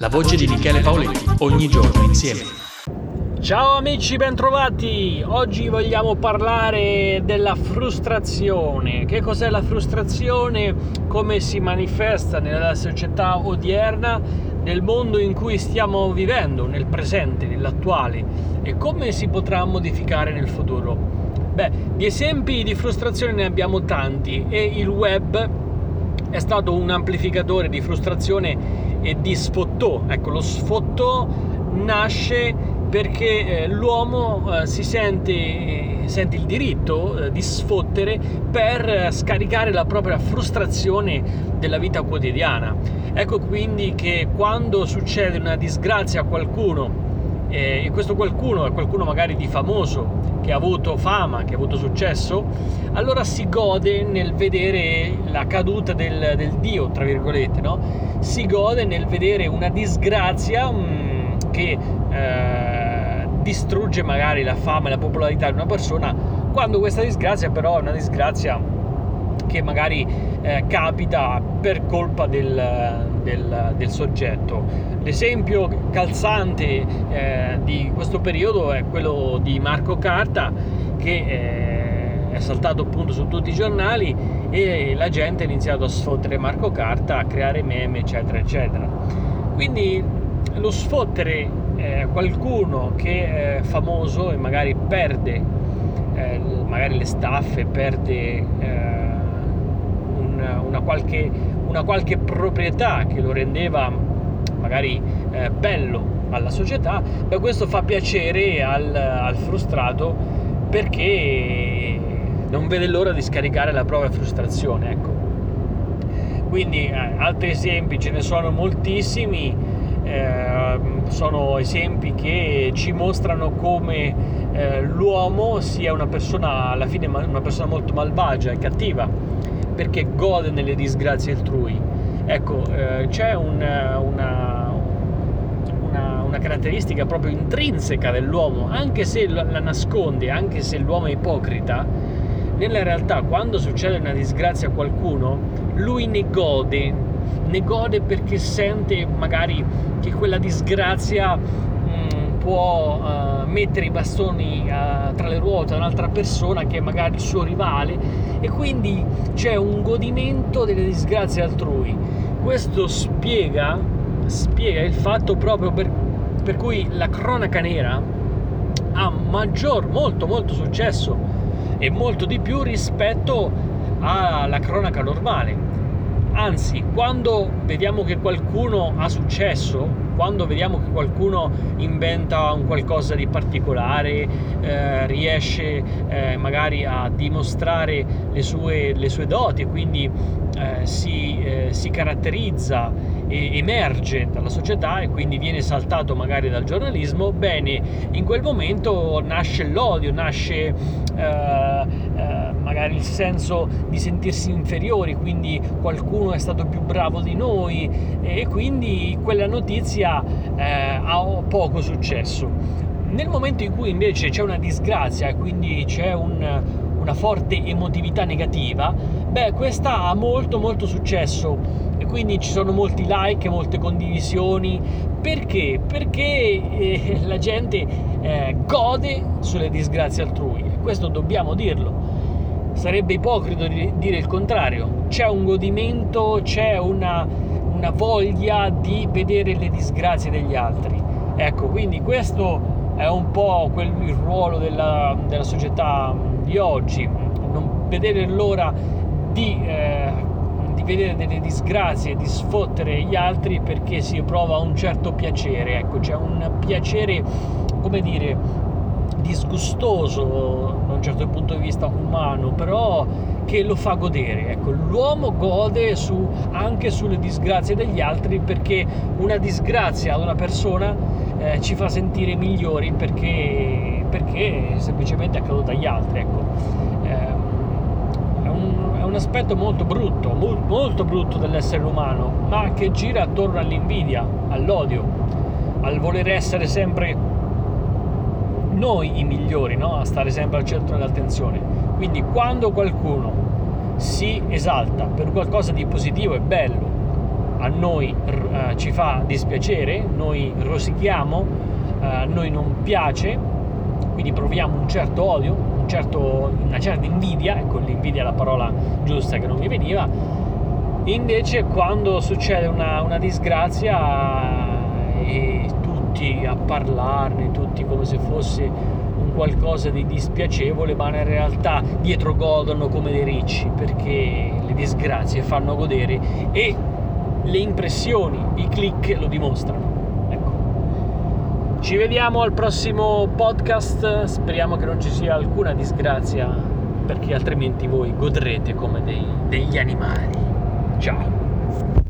La voce di Michele Paoletti, ogni giorno insieme. Ciao amici, bentrovati! Oggi vogliamo parlare della frustrazione. Che cos'è la frustrazione? Come si manifesta nella società odierna, nel mondo in cui stiamo vivendo, nel presente, nell'attuale e come si potrà modificare nel futuro? Beh, di esempi di frustrazione ne abbiamo tanti e il web è stato un amplificatore di frustrazione e di sfottò. Ecco, lo sfottò nasce perché eh, l'uomo eh, si sente, eh, sente, il diritto eh, di sfottere per scaricare la propria frustrazione della vita quotidiana. Ecco quindi che quando succede una disgrazia a qualcuno, eh, e questo qualcuno è qualcuno magari di famoso, che ha avuto fama, che ha avuto successo, allora si gode nel vedere la caduta del, del Dio, tra virgolette, no? si gode nel vedere una disgrazia mh, mm, che eh, distrugge magari la fama e la popolarità di una persona, quando questa disgrazia però è una disgrazia che magari eh, capita per colpa del, del, del soggetto. L'esempio calzante eh, di questo periodo è quello di Marco Carta che eh, è saltato appunto su tutti i giornali e la gente ha iniziato a sfottere Marco Carta, a creare meme eccetera eccetera. Quindi lo sfottere eh, qualcuno che è famoso e magari perde eh, magari le staffe, perde eh, una, una, qualche, una qualche proprietà che lo rendeva magari eh, bello alla società, beh, questo fa piacere al, al, frustrato perché non vede l'ora di scaricare la propria frustrazione. Ecco. Quindi eh, altri esempi ce ne sono moltissimi, eh, sono esempi che ci mostrano come eh, l'uomo sia una persona alla fine una persona molto malvagia e cattiva perché gode nelle disgrazie altrui. Ecco, eh, c'è un, una, una, una, caratteristica proprio intrinseca dell'uomo, anche se la nasconde, anche se l'uomo è ipocrita, nella realtà quando succede una disgrazia a qualcuno, lui ne gode, ne gode perché sente magari che quella disgrazia può... Uh, mettere i bastoni uh, tra le ruote a un'altra persona che è magari il suo rivale e quindi c'è un godimento delle disgrazie altrui. Questo spiega, spiega il fatto proprio per, per cui la cronaca nera ha maggior, molto molto successo e molto di più rispetto alla cronaca normale. Anzi, quando vediamo che qualcuno ha successo, quando vediamo che qualcuno inventa un qualcosa di particolare, eh, riesce eh, magari a dimostrare le sue, le sue doti e quindi eh, si, eh, si, caratterizza e emerge dalla società e quindi viene saltato magari dal giornalismo, bene, in quel momento nasce l'odio, nasce eh, eh, magari il senso di sentirsi inferiori, quindi qualcuno è stato più bravo di noi e quindi quella notizia eh, ha poco successo. Nel momento in cui invece c'è una disgrazia quindi c'è un, una forte emotività negativa, beh, questa ha molto molto successo e quindi ci sono molti like, molte condivisioni. Perché? Perché eh, la gente eh, gode sulle disgrazie altrui questo dobbiamo dirlo. Sarebbe ipocrita dire il contrario. C'è un godimento, c'è una, una voglia di vedere le disgrazie degli altri. Ecco, quindi questo è un po' quel, il ruolo della, della società di oggi, non vedere l'ora di, eh, di, vedere delle disgrazie, di sfottere gli altri perché si prova un certo piacere, ecco, c'è un piacere, come dire, disgustoso un certo punto di vista umano, però che lo fa godere. Ecco, l'uomo gode su, anche sulle disgrazie degli altri perché una disgrazia ad una persona eh, ci fa sentire migliori perché, perché semplicemente è accaduto agli altri. Ecco. Eh, è, un, è, un, aspetto molto brutto, molto, molto brutto dell'essere umano, ma che gira attorno all'invidia, all'odio, al voler essere sempre noi i migliori, no? a stare sempre al centro dell'attenzione. Quindi quando qualcuno si esalta per qualcosa di positivo e bello, a noi uh, ci fa dispiacere, noi rosichiamo, a noi non piace, quindi proviamo un certo odio, un certo, una certa invidia, ecco l'invidia è la parola giusta che non mi veniva, invece quando succede una, una disgrazia e tutti a parlarne, tutti come se fosse un qualcosa di dispiacevole, ma in realtà dietro godono come dei ricci, perché le disgrazie fanno godere e le impressioni, i click lo dimostrano. Ecco. Ci vediamo al prossimo podcast, speriamo che non ci sia alcuna disgrazia, perché altrimenti voi godrete come dei, degli animali. Ciao!